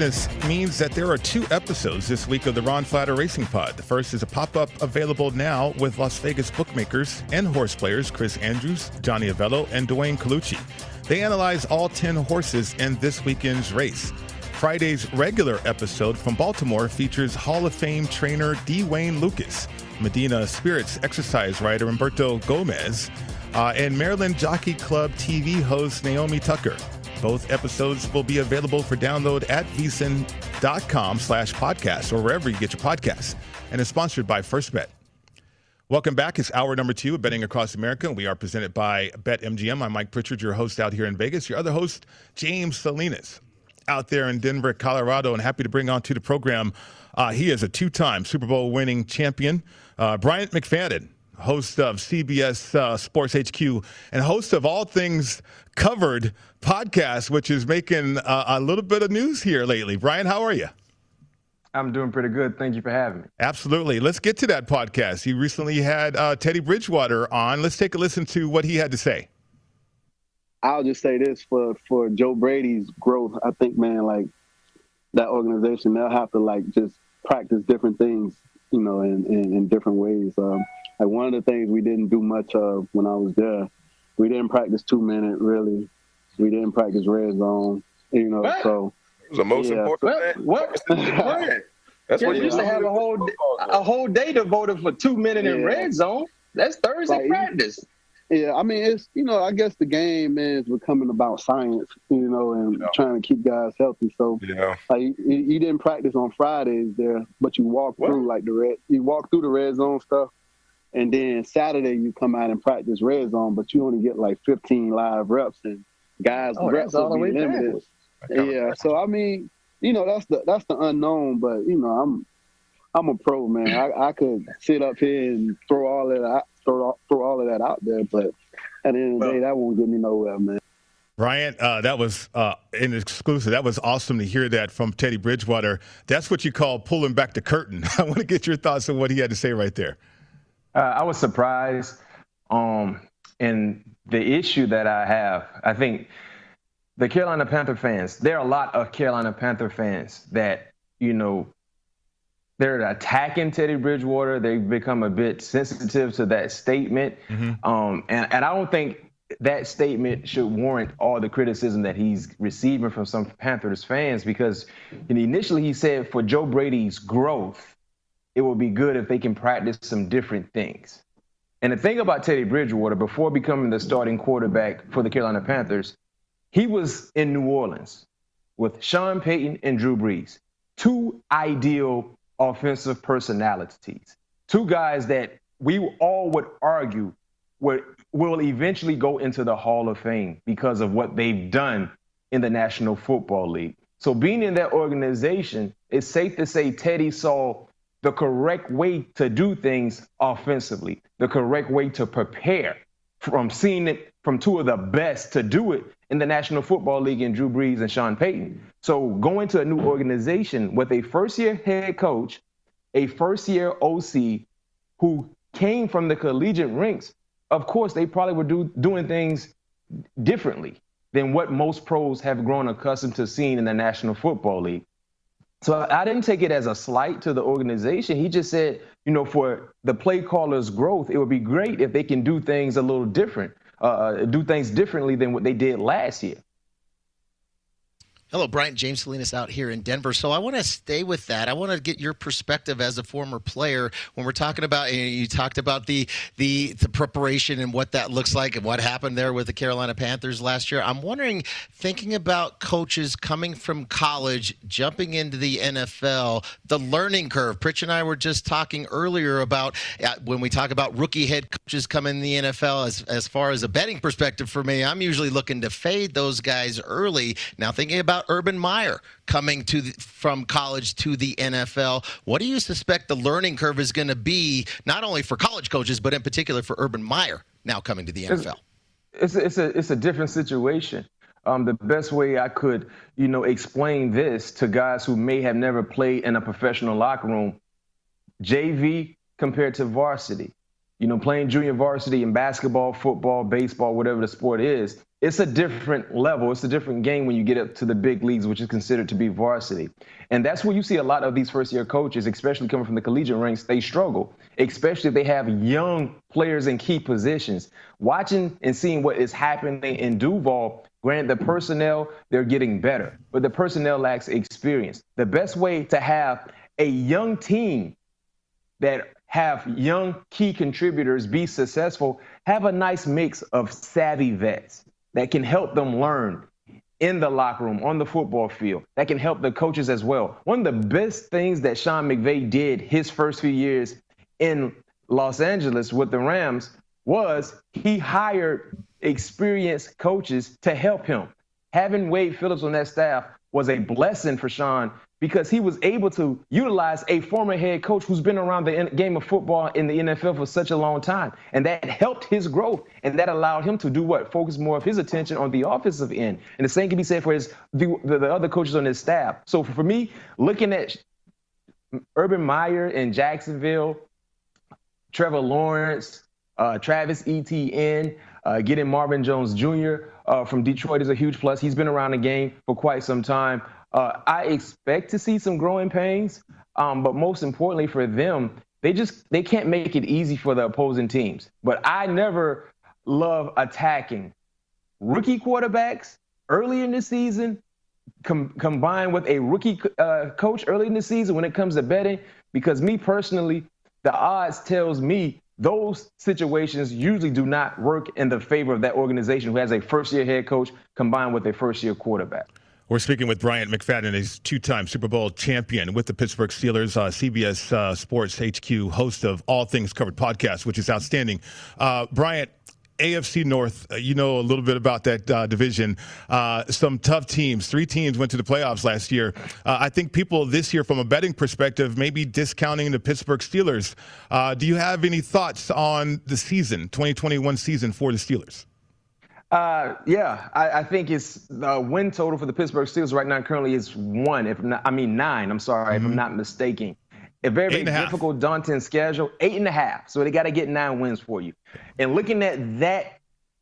Preakness means that there are two episodes this week of the Ron Flatter Racing Pod. The first is a pop up available now with Las Vegas bookmakers and horse players Chris Andrews, Johnny Avello, and Dwayne Colucci. They analyze all 10 horses in this weekend's race. Friday's regular episode from Baltimore features Hall of Fame trainer D. Wayne Lukas, Medina Spirits exercise rider Humberto Gomez, uh, and Maryland Jockey Club TV host Naomi Tucker. Both episodes will be available for download at vsin.com slash podcast or wherever you get your podcasts and is sponsored by First Bet. Welcome back. It's hour number two of Betting Across America. We are presented by BetMGM. I'm Mike Pritchard, your host out here in Vegas. Your other host, James Salinas, out there in Denver, Colorado, and happy to bring on to the program. Uh, he is a two-time Super Bowl winning champion, uh, Bryant McFadden host of CBS uh, Sports HQ and host of All Things Covered podcast, which is making uh, a little bit of news here lately. Brian, how are you? I'm doing pretty good. Thank you for having me. Absolutely. Let's get to that podcast. You recently had uh, Teddy Bridgewater on. Let's take a listen to what he had to say. I'll just say this for for Joe Brady's growth. I think, man, like that organization, they'll have to like just practice different things, you know, in in, in different ways. Um, like one of the things we didn't do much of when I was there, we didn't practice two minute really. We didn't practice red zone, you know. What? So it was the most yeah, important. What? what? That's what you used to have a whole a whole day devoted for two minute yeah. in red zone. That's Thursday like, practice. Yeah, I mean it's you know I guess the game is becoming about science, you know, and yeah. trying to keep guys healthy. So yeah, like you, you didn't practice on Fridays there, but you walk through like the red, you walk through the red zone stuff and then Saturday you come out and practice red zone, but you only get like 15 live reps, and guys oh, reps will be limited. Yeah, so I mean, you know, that's the that's the unknown, but you know, I'm I'm a pro man. I, I could sit up here and throw all that out, throw throw all of that out there, but at the end of the well, day, that won't get me nowhere, man. Ryan, uh, that was uh, an exclusive. That was awesome to hear that from Teddy Bridgewater. That's what you call pulling back the curtain. I want to get your thoughts on what he had to say right there. Uh, I was surprised. Um, and the issue that I have, I think the Carolina Panther fans, there are a lot of Carolina Panther fans that, you know, they're attacking Teddy Bridgewater. They've become a bit sensitive to that statement. Mm-hmm. Um, and, and I don't think that statement should warrant all the criticism that he's receiving from some Panthers fans because initially he said for Joe Brady's growth, it would be good if they can practice some different things. And the thing about Teddy Bridgewater, before becoming the starting quarterback for the Carolina Panthers, he was in New Orleans with Sean Payton and Drew Brees, two ideal offensive personalities, two guys that we all would argue would, will eventually go into the Hall of Fame because of what they've done in the National Football League. So being in that organization, it's safe to say Teddy saw the correct way to do things offensively, the correct way to prepare from seeing it from two of the best to do it in the National Football League in Drew Brees and Sean Payton. So going to a new organization with a first year head coach, a first year OC who came from the collegiate ranks, of course, they probably were do, doing things differently than what most pros have grown accustomed to seeing in the National Football League. So I didn't take it as a slight to the organization. He just said, you know, for the play callers' growth, it would be great if they can do things a little different, uh, uh do things differently than what they did last year. Hello, Bryant James Salinas out here in Denver. So I want to stay with that. I want to get your perspective as a former player when we're talking about. You talked about the the the preparation and what that looks like and what happened there with the Carolina Panthers last year. I'm wondering, thinking about coaches coming from college, jumping into the NFL, the learning curve. Pritch and I were just talking earlier about uh, when we talk about rookie head coaches coming in the NFL. As as far as a betting perspective for me, I'm usually looking to fade those guys early. Now thinking about about Urban Meyer coming to the, from college to the NFL. What do you suspect the learning curve is going to be, not only for college coaches, but in particular for Urban Meyer now coming to the NFL? It's, it's, a, it's a, different situation. Um, the best way I could, you know, explain this to guys who may have never played in a professional locker room, JV compared to varsity. You know, playing junior varsity in basketball, football, baseball, whatever the sport is, it's a different level. It's a different game when you get up to the big leagues, which is considered to be varsity. And that's where you see a lot of these first year coaches, especially coming from the collegiate ranks, they struggle, especially if they have young players in key positions. Watching and seeing what is happening in Duval, granted, the personnel, they're getting better, but the personnel lacks experience. The best way to have a young team that have young key contributors be successful, have a nice mix of savvy vets that can help them learn in the locker room, on the football field, that can help the coaches as well. One of the best things that Sean McVay did his first few years in Los Angeles with the Rams was he hired experienced coaches to help him. Having Wade Phillips on that staff was a blessing for Sean because he was able to utilize a former head coach who's been around the game of football in the NFL for such a long time. And that helped his growth. And that allowed him to do what? Focus more of his attention on the offensive end. And the same can be said for his the, the other coaches on his staff. So for me, looking at Urban Meyer in Jacksonville, Trevor Lawrence, uh, Travis Etienne, uh, getting Marvin Jones Jr. Uh, from Detroit is a huge plus. He's been around the game for quite some time. Uh, I expect to see some growing pains, um, but most importantly for them, they just they can't make it easy for the opposing teams. But I never love attacking rookie quarterbacks early in the season, com- combined with a rookie uh, coach early in the season when it comes to betting. Because me personally, the odds tells me those situations usually do not work in the favor of that organization who has a first year head coach combined with a first year quarterback. We're speaking with Bryant McFadden, he's two-time Super Bowl champion with the Pittsburgh Steelers, uh, CBS uh, Sports HQ, host of All Things Covered podcast, which is outstanding. Uh, Bryant, AFC North, uh, you know a little bit about that uh, division. Uh, some tough teams. Three teams went to the playoffs last year. Uh, I think people this year, from a betting perspective, maybe discounting the Pittsburgh Steelers. Uh, do you have any thoughts on the season, 2021 season for the Steelers? Uh, yeah, I, I, think it's the win total for the Pittsburgh Steelers right now currently is one. If not, I mean nine. I'm sorry, mm-hmm. if I'm mm-hmm. not mistaken. A very, very difficult, half. daunting schedule. Eight and a half. So they got to get nine wins for you. And looking at that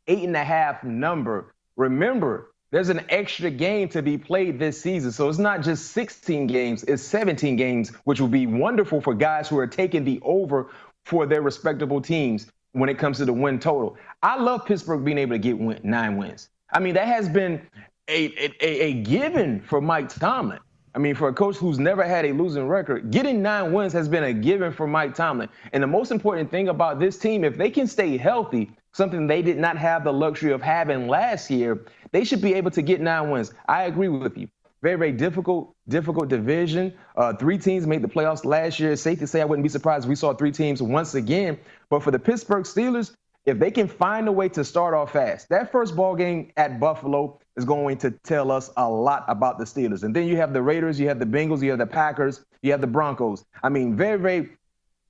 eight and a half number, remember there's an extra game to be played this season. So it's not just 16 games, it's 17 games, which will be wonderful for guys who are taking the over for their respectable teams when it comes to the win total. I love Pittsburgh being able to get win, nine wins. I mean, that has been a, a, a given for Mike Tomlin. I mean, for a coach who's never had a losing record, getting nine wins has been a given for Mike Tomlin. And the most important thing about this team, if they can stay healthy, something they did not have the luxury of having last year, they should be able to get nine wins. I agree with you. Very, very difficult, difficult division. Uh, three teams made the playoffs last year. Safe to say I wouldn't be surprised if we saw three teams once again. But for the Pittsburgh Steelers, if they can find a way to start off fast, that first ball game at Buffalo is going to tell us a lot about the Steelers. And then you have the Raiders, you have the Bengals, you have the Packers, you have the Broncos. I mean, very, very,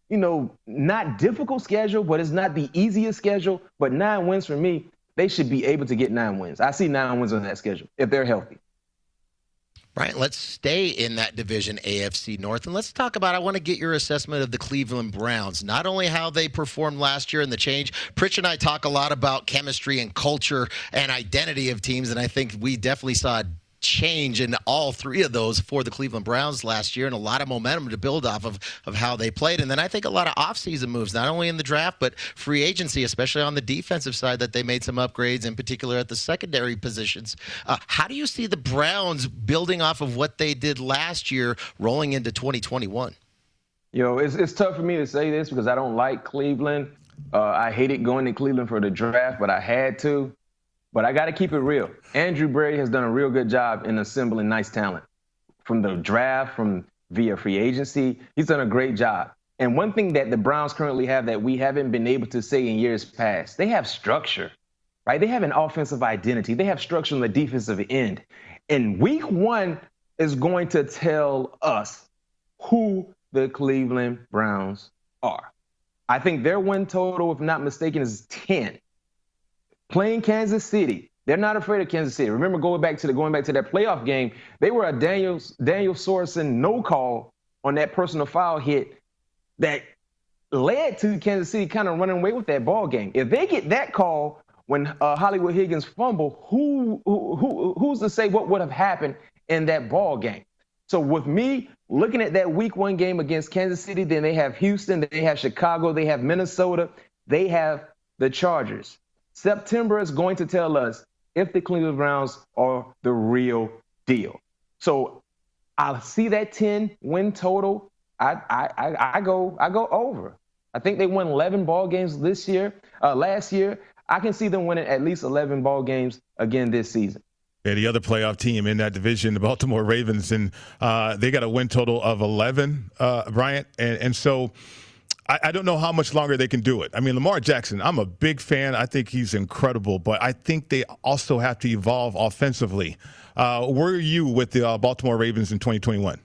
you know, not difficult schedule, but it's not the easiest schedule. But nine wins for me, they should be able to get nine wins. I see nine wins on that schedule if they're healthy. Right, let's stay in that division, AFC North, and let's talk about. I want to get your assessment of the Cleveland Browns. Not only how they performed last year and the change. Pritch and I talk a lot about chemistry and culture and identity of teams, and I think we definitely saw change in all three of those for the Cleveland Browns last year and a lot of momentum to build off of, of how they played. And then I think a lot of offseason moves, not only in the draft, but free agency, especially on the defensive side, that they made some upgrades, in particular at the secondary positions. Uh, how do you see the Browns building off of what they did last year rolling into 2021? You know, it's, it's tough for me to say this because I don't like Cleveland. Uh, I hated going to Cleveland for the draft, but I had to. But I got to keep it real. Andrew Berry has done a real good job in assembling nice talent from the draft, from via free agency. He's done a great job. And one thing that the Browns currently have that we haven't been able to say in years past, they have structure, right? They have an offensive identity. They have structure on the defensive end. And week one is going to tell us who the Cleveland Browns are. I think their win total, if not mistaken, is 10 playing Kansas City. They're not afraid of Kansas City. Remember going back to the going back to that playoff game, they were a Daniel Daniel Sorensen no call on that personal foul hit that led to Kansas City kind of running away with that ball game. If they get that call when uh, Hollywood Higgins fumble, who, who, who who's to say what would have happened in that ball game? So with me looking at that Week One game against Kansas City, then they have Houston, they have Chicago, they have Minnesota, they have the Chargers. September is going to tell us if the Cleveland Browns are the real deal. So I see that 10 win total. I, I, I, go I go over. I think they won 11 ball games this year, uh, last year. I can see them winning at least 11 ball games again this season. Yeah, the other playoff team in that division, the Baltimore Ravens, and uh, they got a win total of 11, uh, Bryant. And, and so I, I, don't know how much longer they can do it. I mean, Lamar Jackson, I'm a big fan. I think he's incredible, but I think they also have to evolve offensively. Uh, where are you with the uh, Baltimore Ravens in 2021?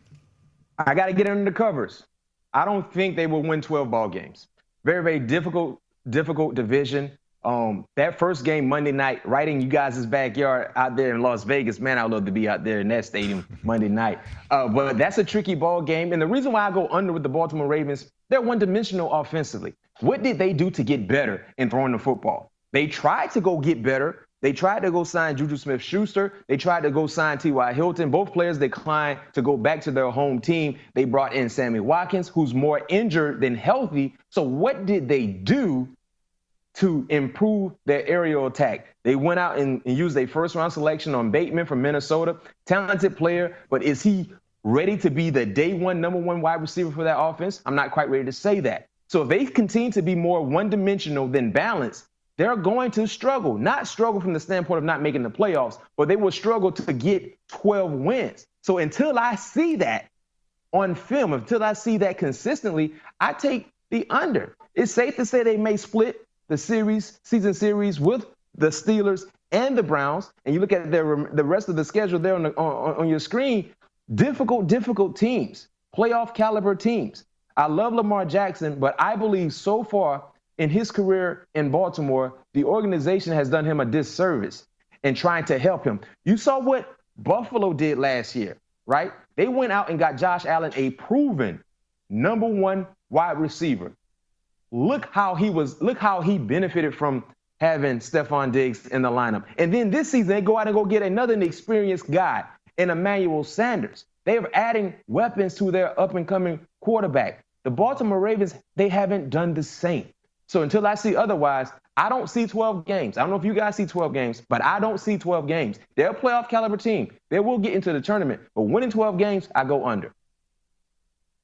I got to get under the covers. I don't think they will win 12 ball games. Very, very difficult, difficult division. Um, that first game Monday night, right in you guys' backyard out there in Las Vegas, man, I'd love to be out there in that stadium Monday night. Uh, but that's a tricky ball game. And the reason why I go under with the Baltimore Ravens, they're one dimensional offensively. What did they do to get better in throwing the football? They tried to go get better. They tried to go sign Juju Smith Schuster. They tried to go sign T.Y. Hilton. Both players declined to go back to their home team. They brought in Sammy Watkins, who's more injured than healthy. So, what did they do to improve their aerial attack. They went out and, and used a first round selection on Bateman from Minnesota. Talented player, but is he ready to be the day one number one wide receiver for that offense? I'm not quite ready to say that. So if they continue to be more one dimensional than balanced, they're going to struggle. Not struggle from the standpoint of not making the playoffs, but they will struggle to get 12 wins. So until I see that on film, until I see that consistently, I take the under. It's safe to say they may split the series, season series with the Steelers and the Browns, and you look at their, the rest of the schedule there on, the, on, on your screen, difficult, difficult teams, playoff caliber teams. I love Lamar Jackson, but I believe so far in his career in Baltimore, the organization has done him a disservice in trying to help him. You saw what Buffalo did last year, right? They went out and got Josh Allen, a proven number one wide receiver look how he was, look how he benefited from having Stefon Diggs in the lineup. And then this season, they go out and go get another experienced guy in Emmanuel Sanders. They are adding weapons to their up and coming quarterback. The Baltimore Ravens, they haven't done the same. So until I see otherwise, I don't see 12 games. I don't know if you guys see 12 games, but I don't see 12 games. They're a playoff caliber team. They will get into the tournament, but winning 12 games, I go under.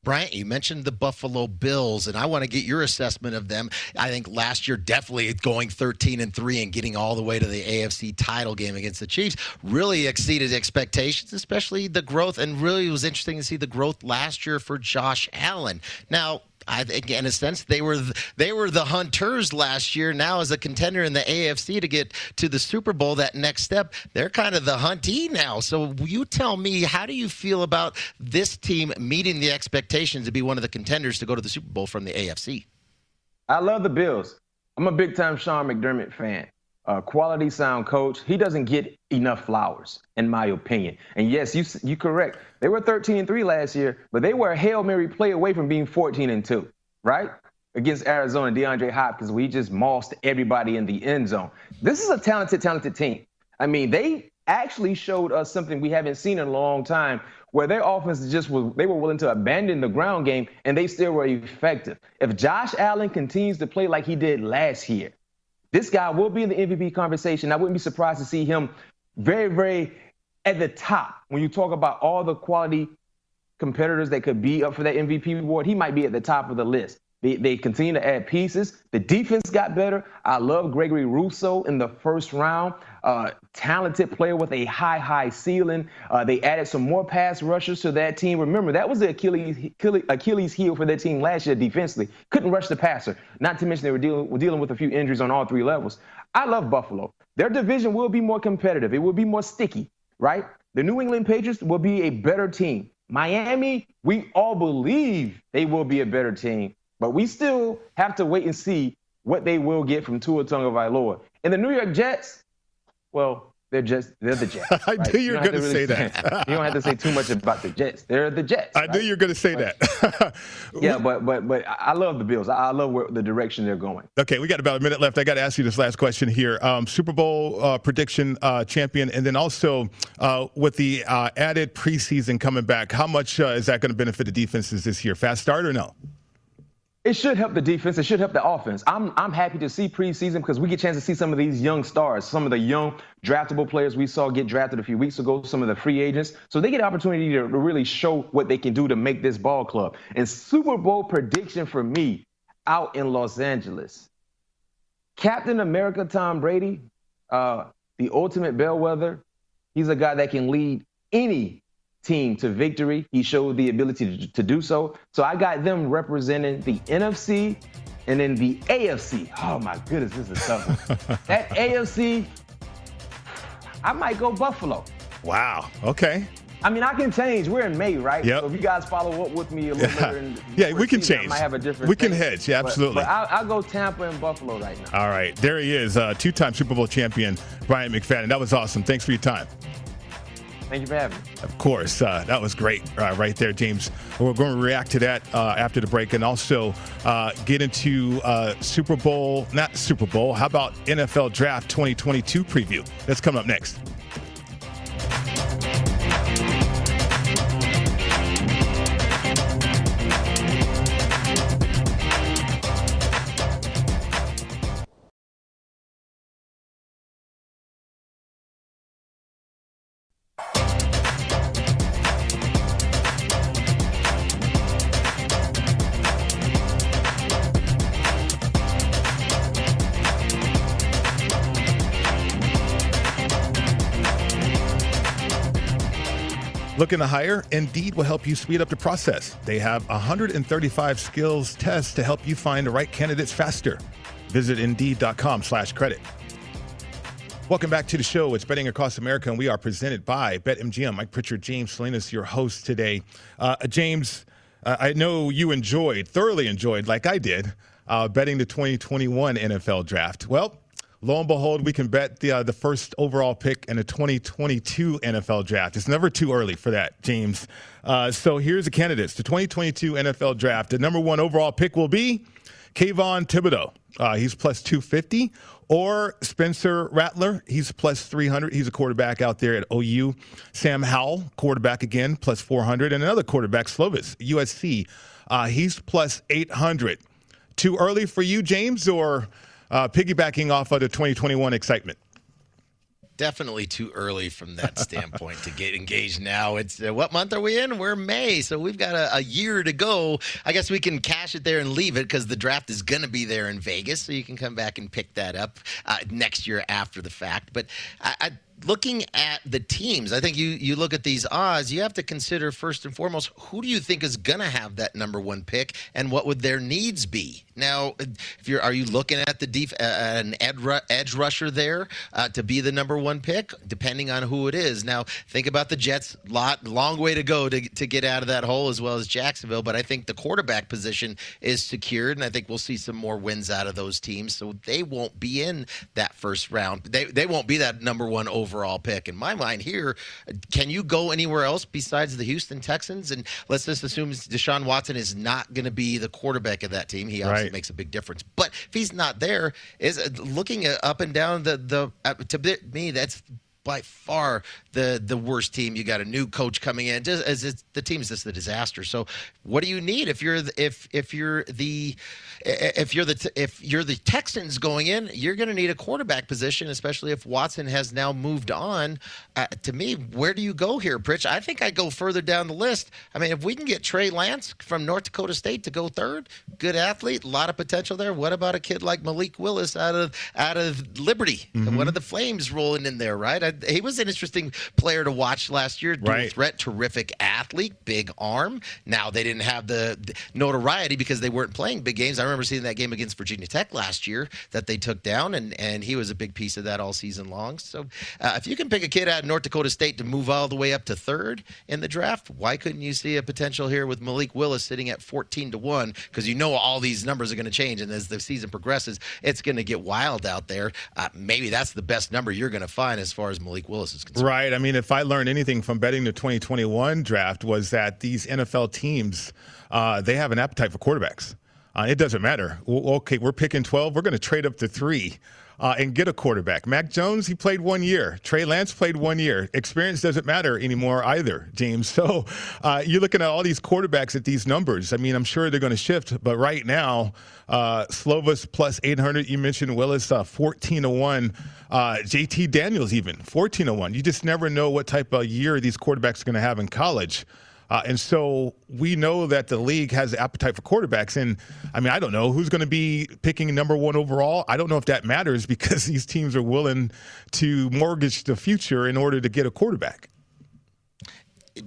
Bryant, you mentioned the Buffalo Bills, and I want to get your assessment of them. I think last year, definitely going 13 and 3 and getting all the way to the AFC title game against the Chiefs really exceeded expectations, especially the growth. And really, was interesting to see the growth last year for Josh Allen. Now, I think in a sense they were they were the hunters last year. Now as a contender in the AFC to get to the Super Bowl, that next step, they're kind of the huntee now. So you tell me, how do you feel about this team meeting the expectations to be one of the contenders to go to the Super Bowl from the AFC? I love the Bills. I'm a big time Sean McDermott fan uh, quality sound coach. He doesn't get enough flowers, in my opinion. And yes, you you correct. They were 13 and three last year, but they were a hail mary play away from being 14 and two, right? Against Arizona, DeAndre Hopkins, we just mossed everybody in the end zone. This is a talented, talented team. I mean, they actually showed us something we haven't seen in a long time, where their offense just was they were willing to abandon the ground game and they still were effective. If Josh Allen continues to play like he did last year, this guy will be in the MVP conversation. I wouldn't be surprised to see him very, very at the top. When you talk about all the quality competitors that could be up for that MVP award, he might be at the top of the list. They, they continue to add pieces. The defense got better. I love Gregory Rousseau in the first round. Uh, talented player with a high, high ceiling. Uh, they added some more pass rushers to that team. Remember, that was the Achilles, Achilles heel for that team last year defensively. Couldn't rush the passer. Not to mention they were dealing, were dealing with a few injuries on all three levels. I love Buffalo. Their division will be more competitive. It will be more sticky, right? The New England Patriots will be a better team. Miami, we all believe they will be a better team. But we still have to wait and see what they will get from Tua Tagovailoa. And the New York Jets, well, they're just they're the Jets. I right? knew you were going to really say that. you don't have to say too much about the Jets. They're the Jets. I knew you were going to say that. yeah, but but but I love the Bills. I love where, the direction they're going. Okay, we got about a minute left. I got to ask you this last question here. Um, Super Bowl uh, prediction uh, champion, and then also uh, with the uh, added preseason coming back, how much uh, is that going to benefit the defenses this year? Fast start or no? It should help the defense. It should help the offense. I'm I'm happy to see preseason because we get a chance to see some of these young stars, some of the young draftable players we saw get drafted a few weeks ago, some of the free agents. So they get an opportunity to, really show what they can do to make this ball club. And Super Bowl prediction for me out in Los Angeles. Captain America Tom Brady, uh, the ultimate bellwether. He's a guy that can lead any team to victory. He showed the ability to, to do so. So I got them representing the NFC and then the AFC. Oh my goodness, this is tough. that AFC, I might go Buffalo. Wow. Okay. I mean, I can change. We're in May, right? Yep. So if you guys follow up with me a little Yeah, later, in yeah we can season, change. I might have a different. We can take. hedge. Yeah, But- absolutely. But, I'll, I'll go Tampa and Buffalo right now. All right, there he is, uh, two-time Super Bowl champion Bryant McFadden. That was awesome. Thanks for your time. Thank you for having me. Of course, uh, that was great uh, right there, James. We're going to react to that uh, after the break and also uh, get into uh, Super Bowl, not Super Bowl, how about NFL Draft 2022 preview? That's coming up next. Looking to hire? Indeed will help you speed up the process. They have 135 skills tests to help you find the right candidates faster. Visit Indeed.com slash credit. Welcome back to the show. It's Betting Across America, and we are presented by BetMGM. Mike Pritchard, James Salinas, your host today. Uh, James, uh, I know you enjoyed, thoroughly enjoyed, like I did, uh, betting the 2021 NFL Draft. Well, lo and behold, we can bet the uh, the first overall pick in the 2022 NFL Draft. It's never too early for that, James. Uh, so here's the candidates: the 2022 NFL Draft. The number one overall pick will be Kayvon Thibodeaux. Uh, he's plus 250. Or Spencer Rattler. He's plus 300. He's a quarterback out there at OU. Sam Howell, quarterback again, plus 400. And another quarterback, Slovis, USC. Uh, he's plus 800. Too early for you, James, or uh, piggybacking off of the 2021 excitement? definitely too early from that standpoint to get engaged now. It's uh, what month are we in? We're May, so we've got a, a year to go. I guess we can cash it there and leave it because the draft is going to be there in Vegas, so you can come back and pick that up uh, next year after the fact. But I, I looking at the teams, I think you you look at these odds, you have to consider first and foremost who do you think is going to have that number one pick, and what would their needs be. Now, if you're are you looking at the def, uh, an ed, edge rusher there uh, to be the number one pick, depending on who it is. Now, think about the Jets. Lot long way to go to to get out of that hole, as well as Jacksonville. But I think the quarterback position is secured, and I think we'll see some more wins out of those teams. So they won't be in that first round. They they won't be that number one overall pick. In my mind, here, can you go anywhere else besides the Houston Texans? And let's just assume Deshaun Watson is not going to be the quarterback of that team. He obviously right. makes a big difference. But if he's not there, is looking up and down the the uh, to me that's by far the the worst team. You got a new coach coming in. Just as it's, the team's just a disaster. So what do you need if you're if if you're the if you're the if you're the Texans going in, you're going to need a quarterback position, especially if Watson has now moved on. Uh, to me, where do you go here, Pritch? I think I go further down the list. I mean, if we can get Trey Lance from North Dakota State to go third, good athlete, a lot of potential there. What about a kid like Malik Willis out of out of Liberty, mm-hmm. one of the Flames rolling in there, right? I, he was an interesting player to watch last year. Dual right. threat, terrific athlete, big arm. Now they didn't have the, notoriety because they weren't playing big games. I remember seeing that game against Virginia Tech last year that they took down, and and he was a big piece of that all season long. So uh, if you can pick a kid out of North Dakota State to move all the way up to third in the draft, why couldn't you see a potential here with Malik Willis sitting at 14 to one? Because you know all these numbers are going to change, and as the season progresses, it's going to get wild out there. Uh, maybe that's the best number you're going to find as far as as Malik Willis is concerned. Right. I mean, if I learned anything from betting the 2021 draft was that these NFL teams uh, they have an appetite for quarterbacks. Uh, it doesn't matter. Okay, we're picking 12. We're going to trade up to three uh, and get a quarterback. Mac Jones, he played one year. Trey Lance played one year. Experience doesn't matter anymore either, James. So uh, you're looking at all these quarterbacks at these numbers. I mean, I'm sure they're going to shift, but right now, uh, Slovis plus 800. You mentioned Willis, uh, 14 to one. Uh, JT Daniels even 14 to one. You just never know what type of year these quarterbacks are going to have in college. Uh, and so we know that the league has appetite for quarterbacks. And I mean, I don't know who's going to be picking number one overall. I don't know if that matters because these teams are willing to mortgage the future in order to get a quarterback.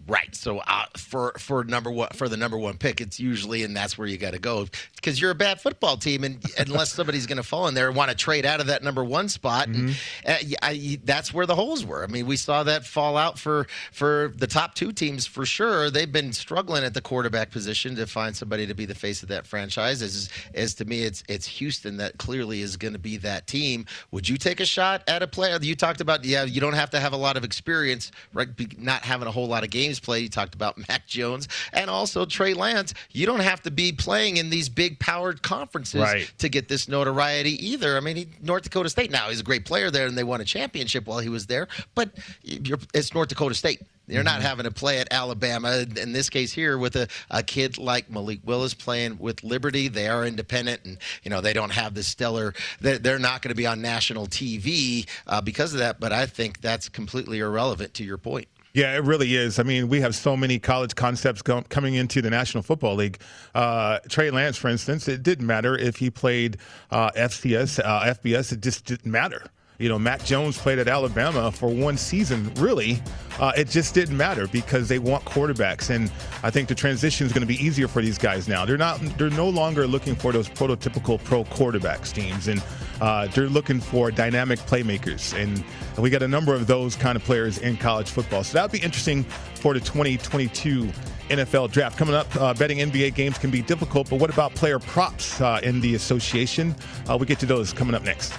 Right. So uh, for for number one for the number one pick, it's usually and that's where you got to go because you're a bad football team, and unless somebody's going to fall in there and want to trade out of that number one spot, mm-hmm. and, uh, I, that's where the holes were. I mean, we saw that fall out for for the top two teams for sure. They've been struggling at the quarterback position to find somebody to be the face of that franchise. As as to me, it's it's Houston that clearly is going to be that team. Would you take a shot at a player? You talked about yeah, you don't have to have a lot of experience, right? Not having a whole lot of games games played. You talked about Mac Jones and also Trey Lance. You don't have to be playing in these big powered conferences right. to get this notoriety either. I mean, he, North Dakota State now he's a great player there, and they won a championship while he was there. But it's North Dakota State. You're not mm-hmm. having to play at Alabama. In this case here, with a, a kid like Malik Willis playing with Liberty, they are independent, and you know they don't have the stellar. They're, they're not going to be on national TV uh, because of that. But I think that's completely irrelevant to your point. Yeah, it really is. I mean, we have so many college concepts go- coming into the National Football League. Uh, Trey Lance, for instance, it didn't matter if he played uh, FCS, uh, FBS. It just didn't matter. You know, Mac Jones played at Alabama for one season. Really, uh, it just didn't matter because they want quarterbacks, and I think the transition is going to be easier for these guys now. They're not. They're no longer looking for those prototypical pro quarterbacks teams, and uh, they're looking for dynamic playmakers, and we got a number of those kind of players in college football. So that would be interesting for the 2022 NFL draft. Coming up, uh, betting NBA games can be difficult, but what about player props uh, in the association? Uh, we get to those coming up next.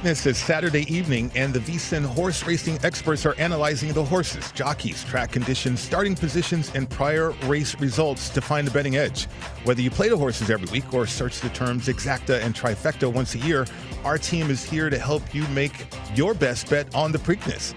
Preakness is Saturday evening, and the VSIN horse racing experts are analyzing the horses, jockeys, track conditions, starting positions, and prior race results to find the betting edge. Whether you play the horses every week or search the terms exacta and trifecta once a year, our team is here to help you make your best bet on the Preakness.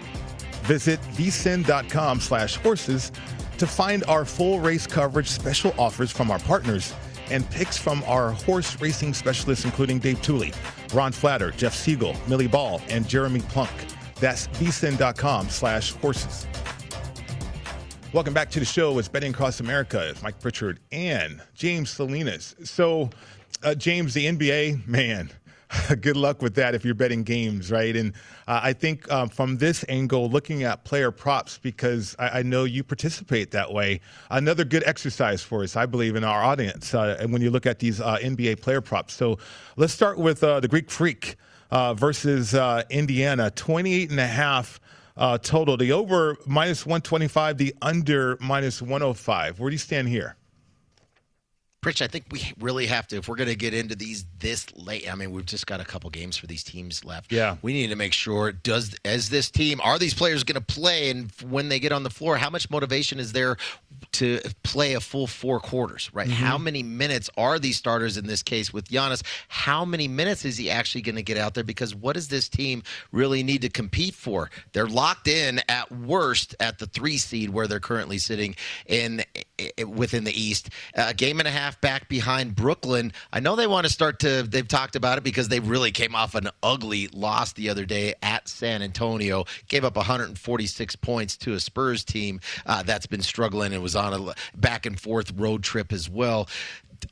Visit vsin.com slash horses to find our full race coverage, special offers from our partners, and picks from our horse racing specialists, including Dave Tuley. Ron Flatter, Jeff Siegel, Millie Ball, and Jeremy Plunk. That's vsin.com slash horses. Welcome back to the show. It's Betting Across America. It's Mike Pritchard and James Salinas. So, uh, James, the NBA, man, good luck with that if you're betting games, right? And uh, I think um, from this angle, looking at player props, because I, I, know you participate that way, another good exercise for us, I believe, in our audience. Uh, and when you look at these uh, NBA player props, so let's start with uh, the Greek Freak uh, versus uh, Indiana, 28 and a half. total. The over minus 125, the under minus 105. Where do you stand here? Rich, I think we really have to, if we're going to get into these this late. I mean, we've just got a couple games for these teams left. Yeah, we need to make sure does as this team are these players going to play, and when they get on the floor, how much motivation is there to play a full four quarters? Right? Mm-hmm. How many minutes are these starters in this case with Giannis? How many minutes is he actually going to get out there? Because what does this team really need to compete for? They're locked in at worst at the three seed where they're currently sitting in within the East. A game and a half back behind Brooklyn. I know they want to start to, they've talked about it because they really came off an ugly loss the other day at San Antonio. Gave up 146 points to a Spurs team uh, that's been struggling and was on a back and forth road trip as well.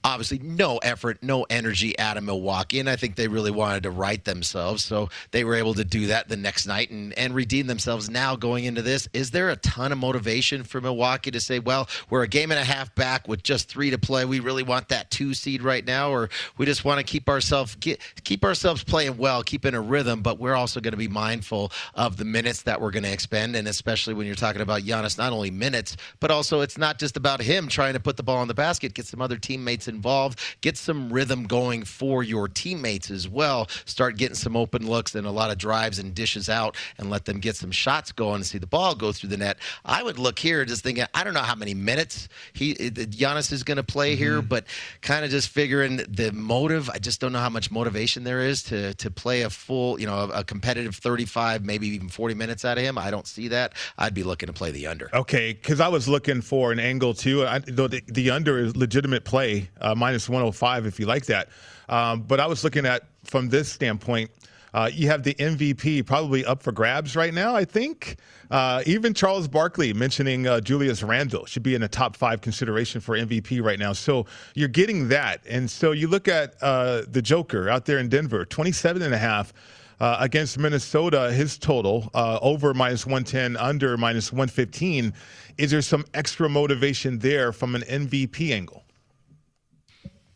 Obviously no effort, no energy out of Milwaukee, and I think they really wanted to right themselves. So they were able to do that the next night and, and redeem themselves. Now going into this, is there a ton of motivation for Milwaukee to say, well, we're a game and a half back with just three to play. We really want that two seed right now, or we just want to keep ourselves keep ourselves playing well, keep in a rhythm, but we're also going to be mindful of the minutes that we're going to expend, and especially when you're talking about Giannis, not only minutes, but also it's not just about him trying to put the ball in the basket, get some other teammates involved, get some rhythm going for your teammates as well. Start getting some open looks and a lot of drives and dishes out and let them get some shots going and see the ball go through the net. I would look here just thinking, I don't know how many minutes he Giannis is going to play mm-hmm. here, but kind of just figuring the motive. I just don't know how much motivation there is to to play a full, you know, a, a competitive 35, maybe even 40 minutes out of him. I don't see that. I'd be looking to play the under. Okay, because I was looking for an angle too. I, the, the under is legitimate play, uh, minus 105 if you like that. Um, but I was looking at from this standpoint. Uh, you have the MVP probably up for grabs right now, I think. Uh, even Charles Barkley mentioning uh, Julius Randle should be in a top five consideration for MVP right now. So you're getting that. And so you look at uh, the Joker out there in Denver, 27 and a half. Uh, against Minnesota, his total uh, over minus 110, under minus 115. Is there some extra motivation there from an MVP angle?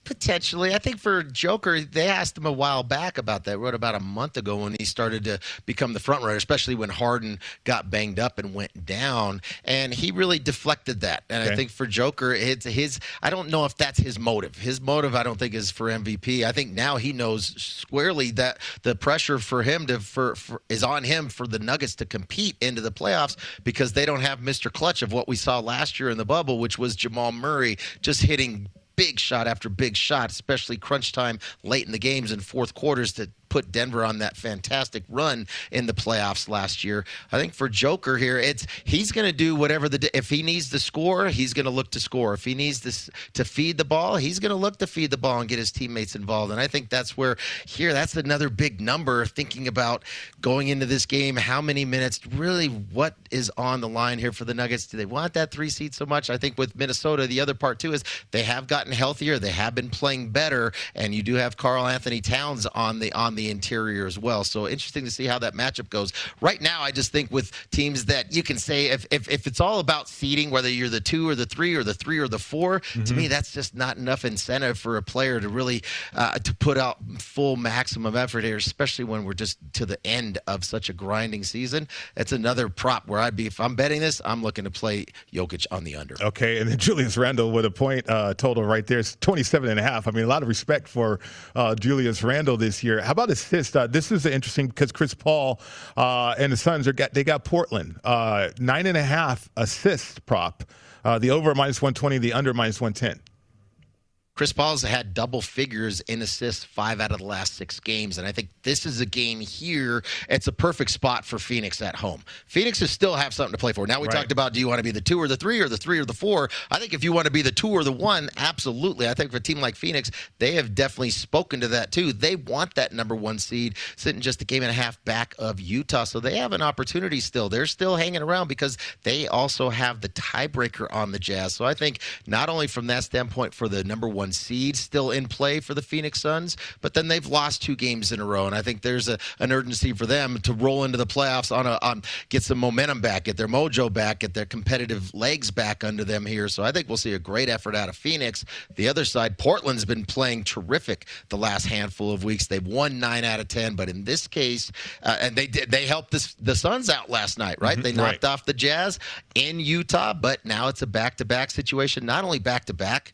Potentially. I think for Joker, they asked him a while back about that. Wrote about a month ago when he started to become the front runner, especially when Harden got banged up and went down. And he really deflected that. And okay. I think for Joker, it's his I don't know if that's his motive. His motive I don't think is for MVP. I think now he knows squarely that the pressure for him to for, for is on him for the Nuggets to compete into the playoffs because they don't have Mr. Clutch of what we saw last year in the bubble, which was Jamal Murray just hitting big shot after big shot, especially crunch time late in the games and fourth quarters to put Denver on that fantastic run in the playoffs last year. I think for Joker here, it's he's going to do whatever the if he needs to score, he's going to look to score. If he needs to to feed the ball, he's going to look to feed the ball and get his teammates involved. And I think that's where here that's another big number thinking about going into this game, how many minutes, really what is on the line here for the Nuggets? Do they want that three seed so much? I think with Minnesota, the other part too is they have gotten healthier, they have been playing better, and you do have Karl-Anthony Towns on the on the interior as well. So interesting to see how that matchup goes. Right now, I just think with teams that you can say if if, if it's all about seeding, whether you're the two or the three or the three or the 4 mm-hmm. to me mm-hmm. that's just not enough incentive for a player to really uh, to put out full maximum effort here, especially when we're just to the end of such a grinding season. It's another prop where I'd be if I'm betting this, I'm looking to play Jokic on the under. Okay, and then Julius Randle with a point uh, total right there. It's 27 and a half. I mean, a lot of respect for uh, Julius Randle this year. How about assist. Uh, this is interesting because Chris Paul uh, and the Suns are got they got Portland uh, nine and a half assist prop. Uh, the over minus one twenty, the under minus one ten. Chris Paul's had double figures in assists five out of the last six games. And I think this is a game here. It's a perfect spot for Phoenix at home. Phoenix is still have something to play for. Now, we right. talked about do you want to be the two or the three or the three or the four? I think if you want to be the two or the one, absolutely. I think for a team like Phoenix, they have definitely spoken to that too. They want that number one seed sitting just a game and a half back of Utah. So they have an opportunity still. They're still hanging around because they also have the tiebreaker on the Jazz. So I think not only from that standpoint for the number one one seed still in play for the Phoenix Suns, but then they've lost two games in a row, and I think there's a, an urgency for them to roll into the playoffs on a on get some momentum back, get their mojo back, get their competitive legs back under them here. So I think we'll see a great effort out of Phoenix. The other side, Portland's been playing terrific the last handful of weeks. They've won nine out of ten, but in this case, uh, and they did they helped this, the Suns out last night, right? Mm-hmm, they knocked right. off the Jazz in Utah, but now it's a back-to-back situation. Not only back-to-back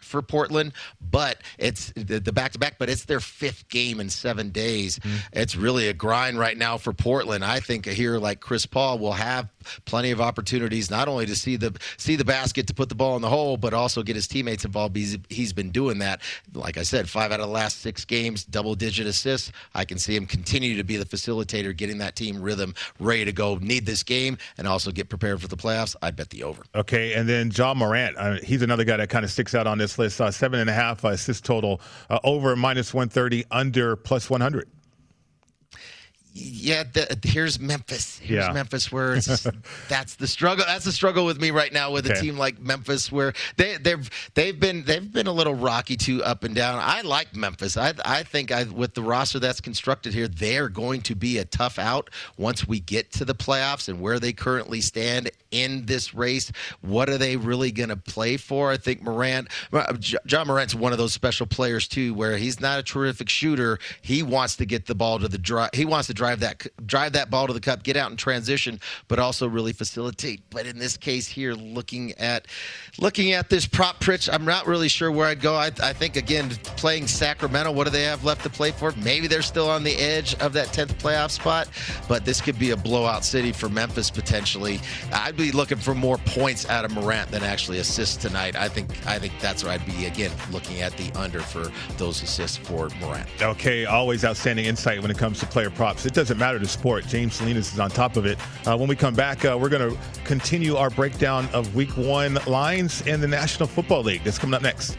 for Portland, but it's the back to back, but it's their fifth game in seven days. Mm. It's really a grind right now for Portland. I think here like Chris Paul will have plenty of opportunities not only to see the see the basket to put the ball in the hole, but also get his teammates involved. He's, he's been doing that. Like I said, five out of the last six games, double digit assists. I can see him continue to be the facilitator, getting that team rhythm ready to go. Need this game and also get prepared for the playoffs. I'd bet the over. Okay, and then Ja Morant, uh, he's another guy that kind of sticks out on this list. Uh, seven and a half uh, assist total, uh, over minus one thirty, under plus one hundred. Yeah, the, here's Memphis. Here's Yeah. Memphis, where it's, that's the struggle. That's the struggle with me right now with a team like Memphis, where they they've they've been they've been a little rocky too, up and down. I like Memphis. I I think I with the roster that's constructed here, they're going to be a tough out once we get to the playoffs and where they currently stand in this race. What are they really going to play for? I think Morant, uh, John Morant's one of those special players too, where he's not a terrific shooter. He wants to get the ball to the drive. He wants to drive that drive that ball to the cup, get out in transition, but also really facilitate. But in this case here, looking at looking at this prop pitch, I'm not really sure where I'd go. I, I think again, playing Sacramento, what do they have left to play for? Maybe they're still on the edge of that 10th playoff spot, but this could be a blowout city for Memphis potentially. I'd be looking for more points out of Morant than actually assists tonight. I think I think that's where I'd be again looking at the under for those assists for Morant. Okay, always outstanding insight when it comes to player props. It doesn't matter the sport. James Salinas is on top of it. Uh, when we come back, uh, we're going to continue our breakdown of Week One lines in the National Football League. That's coming up next.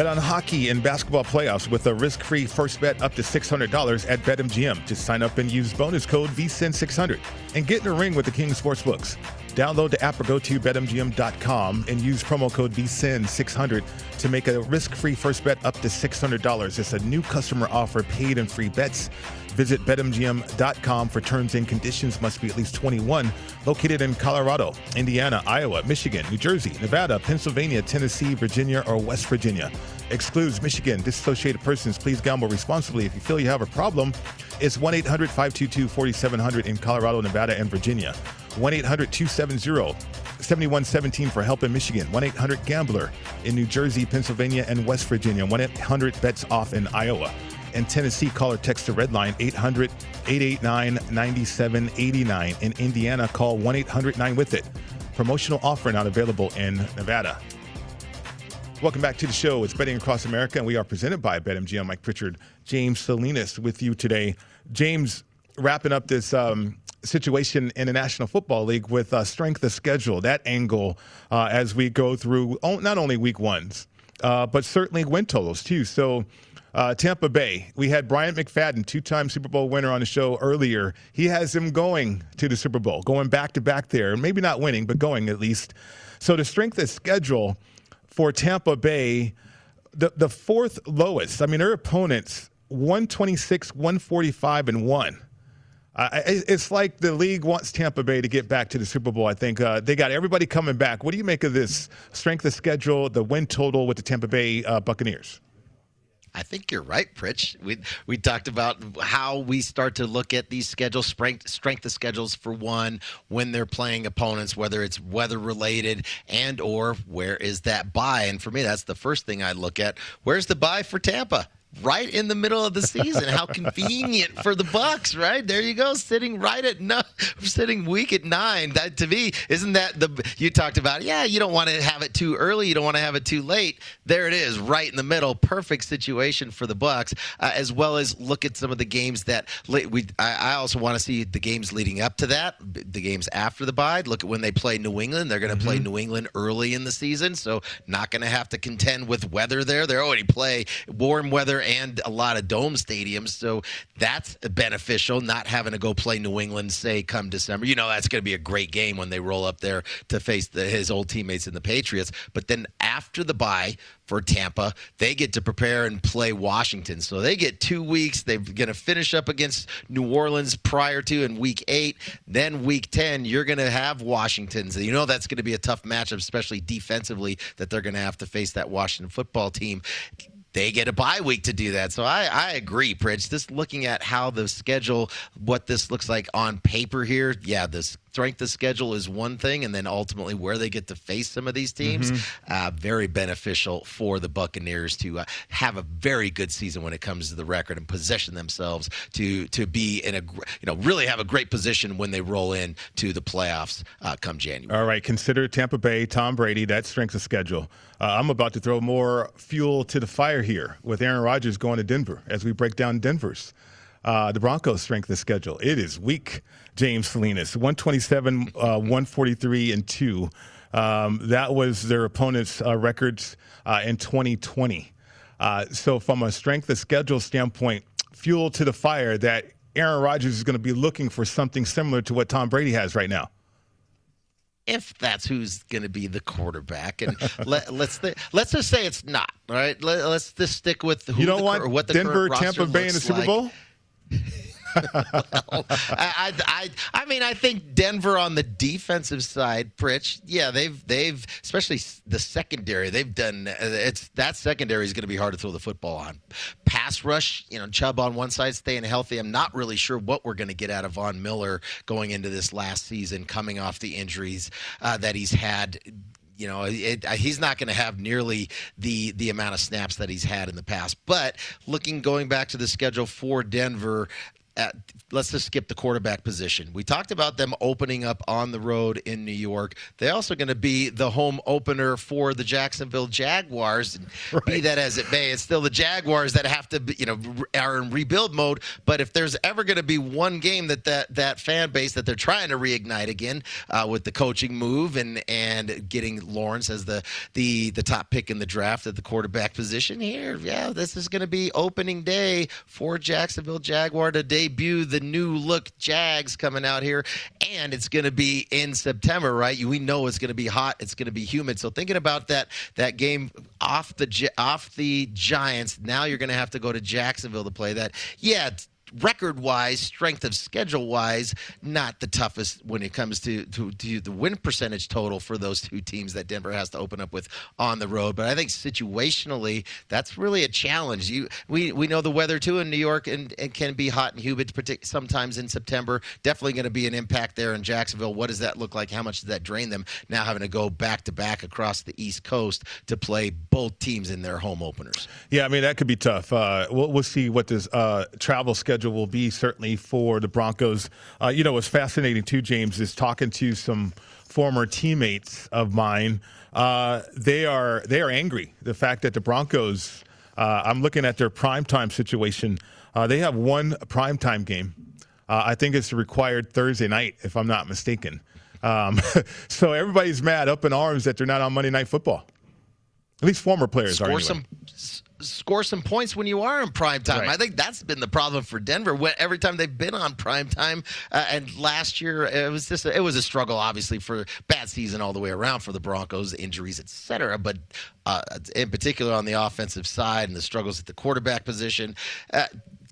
Bet on hockey and basketball playoffs with a risk-free first bet up to $600 at BetMGM. Just sign up and use bonus code VSIN600 and get in the ring with the King Sportsbooks. Download the app or go to betmgm.com and use promo code VSIN600 to make a risk-free first bet up to $600. It's a new customer offer, paid and free bets. Visit betmgm.com for terms and conditions. Must be at least 21. Located in Colorado, Indiana, Iowa, Michigan, New Jersey, Nevada, Pennsylvania, Tennessee, Virginia, or West Virginia. Excludes Michigan. Disassociated persons. Please gamble responsibly. If you feel you have a problem, it's 1 800 522 4700 in Colorado, Nevada, and Virginia. 1 800 270 7117 for help in Michigan. 1 800 Gambler in New Jersey, Pennsylvania, and West Virginia. 1 800 Bets Off in Iowa. And Tennessee, call or text the red line 800 889 9789. In Indiana, call 1 800 9 with it. Promotional offer not available in Nevada. Welcome back to the show. It's Betting Across America, and we are presented by BetMGM. Mike Pritchard, James Salinas with you today. James, wrapping up this um, situation in the National Football League with uh, strength of schedule, that angle uh, as we go through oh, not only week ones, uh, but certainly win totals too. So, uh, Tampa Bay, we had Bryant McFadden, two time Super Bowl winner, on the show earlier. He has them going to the Super Bowl, going back to back there, maybe not winning, but going at least. So, the strength of schedule for Tampa Bay, the, the fourth lowest. I mean, their opponents 126, 145, and one. Uh, it's like the league wants Tampa Bay to get back to the Super Bowl. I think uh, they got everybody coming back. What do you make of this strength of schedule, the win total with the Tampa Bay uh, Buccaneers? I think you're right, Pritch. We we talked about how we start to look at these schedules, strength strength of schedules for one, when they're playing opponents, whether it's weather related and or where is that bye. And for me, that's the first thing I look at. Where's the bye for Tampa? Right in the middle of the season. How convenient for the Bucs, right? There you go, sitting right at no, sitting week at nine. That to me, isn't that the you talked about? Yeah, you don't want to have it too early, you don't want to have it too late. There it is, right in the middle. Perfect situation for the Bucs, uh, as well as look at some of the games that we. I, I also want to see the games leading up to that, the games after the bye. Look at when they play New England. They're going to play New England early in the season, so not going to have to contend with weather there. They already play warm weather and a lot of dome stadiums, so that's beneficial. Not having to go play New England, say come December. You know that's going to be a great game when they roll up there to face the, his old teammates in the Patriots. But then after the bye for Tampa, they get to prepare and play Washington. So they get two weeks. They're going to finish up against New Orleans prior to in week eight. Then week 10, you're going to have Washington. So you know that's going to be a tough matchup, especially defensively, that they're going to have to face that Washington football team they get a bye week to do that. So I, I agree, Pritch. Just looking at how the schedule, what this looks like on paper here, yeah, this strength of schedule is one thing, and then ultimately where they get to face some of these teams, mm-hmm. uh, very beneficial for the Buccaneers to uh, have a very good season when it comes to the record and position themselves to to be in a you know really have a great position when they roll in to the playoffs uh, come January. All right, consider Tampa Bay, Tom Brady, that strength of schedule. Uh, I'm about to throw more fuel to the fire here with Aaron Rodgers going to Denver as we break down Denver's. Uh, the Broncos' strength of schedule. It is weak, James Salinas. 127, uh, 143, and 2. Um, that was their opponent's uh, records uh, in 2020. Uh, so, from a strength of schedule standpoint, fuel to the fire that Aaron Rodgers is going to be looking for something similar to what Tom Brady has right now if that's who's going to be the quarterback. And let, let's, th- let's just say it's not. All right, let, us just stick with who you don't the, want what the Denver, Tampa Bay in the Super like. I, I, I mean, I think Denver on the defensive side, Pritch, yeah, they've, they've, especially the secondary, they've done. It's that secondary is going to be hard to throw the football on. Pass rush, you know, Chubb on one side staying healthy. I'm not really sure what we're going to get out of Von Miller going into this last season, coming off the injuries uh, that he's had you know, it, he's not going to have nearly the the amount of snaps that he's had in the past. But looking going back to the schedule for Denver, at, let's just skip the quarterback position. We talked about them opening up on the road in New York. They're also going to be the home opener for the Jacksonville Jaguars. Right. Be that as it may, it's still the Jaguars that have to, be, you know, are in rebuild mode. But if there's ever going to be one game that that that fan base that they're trying to reignite again uh, with the coaching move and and getting Lawrence as the the the top pick in the draft at the quarterback position here, yeah, this is going to be opening day for Jacksonville Jaguar to debut the new look Jags coming out here, and it's going to be in September, right? We know it's going to be hot, it's going to be humid. So thinking about that that game off the off the Giants, now you're going to have to go to Jacksonville to play that. Yeah, record wise, strength of schedule wise, not the toughest when it comes to, to, to, the win percentage total for those two teams that Denver has to open up with on the road. But I think situationally, that's really a challenge. You we, we know the weather too in New York and, and can be hot and humid sometimes in September. Definitely going to be an impact there in Jacksonville. What does that look like? How much does that drain them now having to go back to back across the East Coast to play both teams in their home openers? Yeah, I mean that could be tough. Uh, we'll, we'll see what this uh, travel schedule schedule will be certainly for the Broncos. Uh, you know, what's fascinating too, James, is talking to some former teammates of mine. Uh, they are they are angry. The fact that the Broncos, uh, I'm looking at their primetime situation. Uh, they have one primetime game. Uh, I think it's required Thursday night, if I'm not mistaken. Um, so everybody's mad, up in arms that they're not on Monday Night Football. At least former players Score are. Anyway. some score some points when you are in prime time. Right. I think that's been the problem for Denver. Every time they've been on prime time, uh, and last year it was just a, it was a struggle, obviously for bad season all the way around for the Broncos, injuries, etc. But uh, in particular on the offensive side and the struggles at the quarterback position. Uh,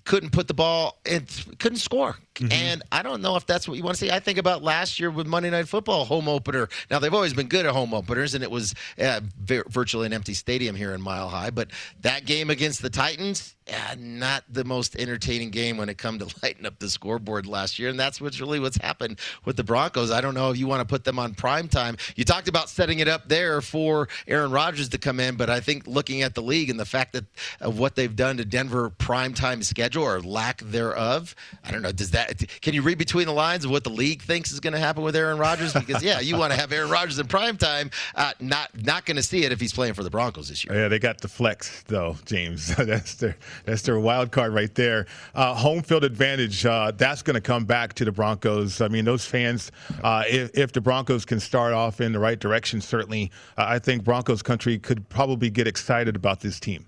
couldn't put the ball and couldn't score. Mm-hmm. And I don't know if that's what you want to see. I think about last year with Monday Night Football home opener. Now they've always been good at home openers, and it was uh, virtually an empty stadium here in Mile High. But that game against the Titans, yeah, not the most entertaining game when it come to lighting up the scoreboard last year, and that's what's really what's happened with the Broncos. I don't know if you want to put them on prime time. You talked about setting it up there for Aaron Rodgers to come in, but I think looking at the league and the fact that of what they've done to Denver prime time schedule or lack thereof, I don't know. Does that can you read between the lines of what the league thinks is going to happen with Aaron Rodgers? Because yeah, you want to have Aaron Rodgers in prime time. Uh, not not going to see it if he's playing for the Broncos this year. Yeah, they got the flex though, James. that's their that's their wild card right there. Uh, home field advantage, uh, that's going to come back to the Broncos. I mean, those fans, uh, if, if, the Broncos can start off in the right direction, certainly, uh, I think Broncos country could probably get excited about this team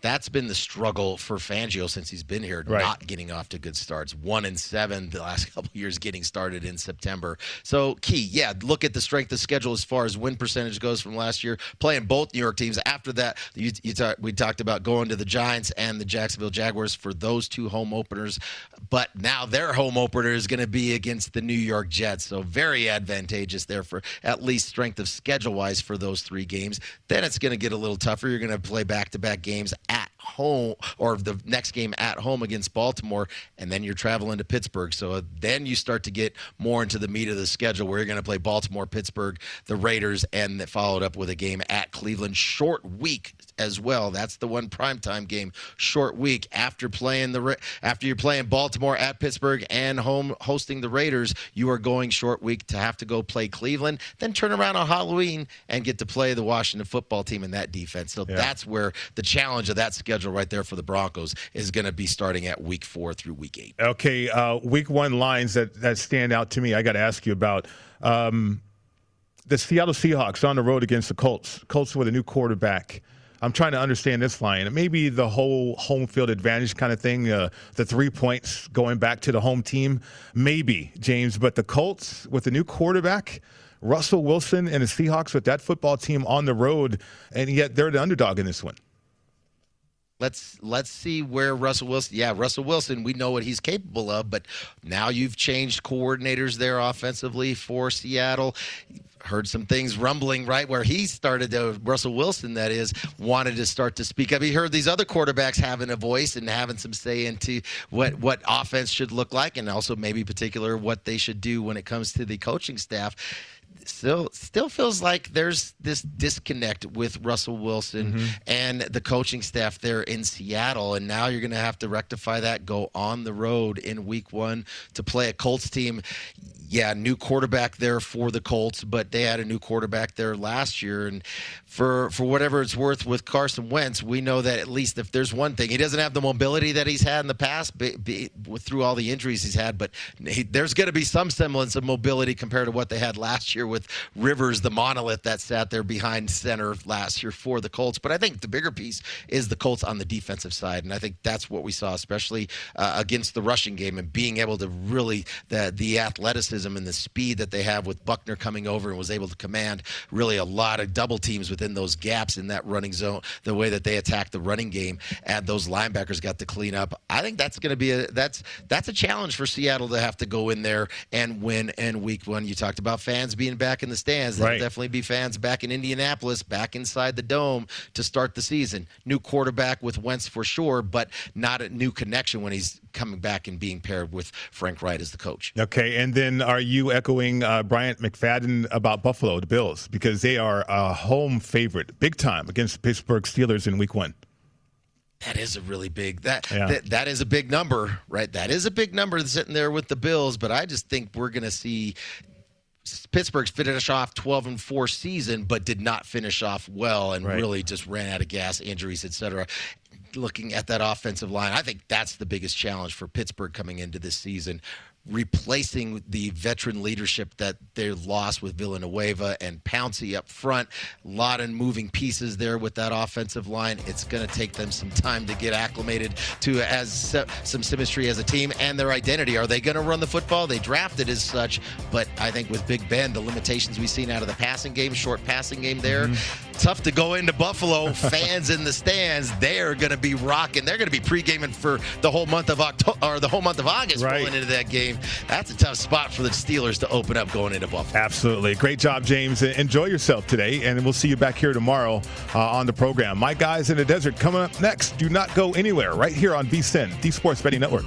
that's been the struggle for Fangio since he's been here, right. not getting off to good starts. One and seven the last couple years, getting started in September. So key, yeah. Look at the strength of schedule as far as win percentage goes from last year, playing both New York teams. After that, you, you talk, we talked about going to the Giants and the Jacksonville Jaguars for those two home openers. But now their home opener is going to be against the New York Jets. So very advantageous there for at least strength of schedule wise for those three games. Then it's going to get a little tougher. You're going to play back to back games home or the next game at home against Baltimore, and then you're traveling to Pittsburgh. So uh, then you start to get more into the meat of the schedule where you're going to play Baltimore, Pittsburgh, the Raiders, and that followed up with a game at Cleveland. Short week as well. That's the one primetime game. Short week after playing the after you're playing Baltimore at Pittsburgh and home hosting the Raiders, you are going short week to have to go play Cleveland, then turn around on Halloween and get to play the Washington football team in that defense. So yeah. that's where the challenge of that schedule right there for the Broncos is going to be starting at week four through week eight. Okay, uh, week one lines that that stand out to me. I got to ask you about. Um, the Seattle Seahawks on the road against the Colts. Colts with a new quarterback. I'm trying to understand this line. Maybe the whole home field advantage kind of thing, uh, the three points going back to the home team. Maybe, James. But the Colts with the new quarterback, Russell Wilson and the Seahawks with that football team on the road, and yet they're the underdog in this one. Let's let's see where Russell Wilson. Yeah, Russell Wilson. We know what he's capable of, but now you've changed coordinators there offensively for Seattle heard some things rumbling right where he started to Russell Wilson that is wanted to start to speak up. He heard these other quarterbacks having a voice and having some say into what what offense should look like and also maybe particular what they should do when it comes to the coaching staff still still feels like there's this disconnect with Russell Wilson mm-hmm. and the coaching staff there in Seattle and now you're going to have to rectify that go on the road in week 1 to play a Colts team yeah, new quarterback there for the Colts, but they had a new quarterback there last year. And for for whatever it's worth with Carson Wentz, we know that at least if there's one thing, he doesn't have the mobility that he's had in the past be, be, through all the injuries he's had, but he, there's going to be some semblance of mobility compared to what they had last year with Rivers, the monolith that sat there behind center last year for the Colts. But I think the bigger piece is the Colts on the defensive side, and I think that's what we saw, especially uh, against the rushing game and being able to really the the athleticism and the speed that they have with Buckner coming over and was able to command really a lot of double teams within those gaps in that running zone. The way that they attacked the running game and those linebackers got to clean up. I think that's going to be a that's that's a challenge for Seattle to have to go in there and win in week one. You talked about fans being back in the stands. There'll right. definitely be fans back in Indianapolis, back inside the dome to start the season. New quarterback with Wentz for sure, but not a new connection when he's coming back and being paired with Frank Reich as the coach. Okay, and then are you echoing uh, Bryant McFadden about Buffalo, the Bills, because they are a home favorite, big time against the Pittsburgh Steelers in Week One? That is a really big that, yeah. that that is a big number, right? That is a big number sitting there with the Bills, but I just think we're going to see Pittsburgh's finish off 12 and 4 season, but did not finish off well and right. really just ran out of gas, injuries, etc looking at that offensive line, I think that's the biggest challenge for Pittsburgh coming into this season replacing the veteran leadership that they lost with Villanueva and Pouncey up front. A lot of moving pieces there with that offensive line. It's going to take them some time to get acclimated to as some symmetry as a team and their identity. Are they going to run the football? They drafted as such, but I think with Big Ben, the limitations we've seen out of the passing game, short passing game there, mm-hmm. tough to go into Buffalo. Fans in the stands, they're going to be rocking. They're going to be pre-gaming for the whole month of October or the whole month of August right. rolling into that game that's a tough spot for the Steelers to open up going into Buffalo. Absolutely. Great job, James. Enjoy yourself today, and we'll see you back here tomorrow uh, on the program. My guys in the desert coming up next. Do not go anywhere. Right here on VSIN, the Sports Betting Network.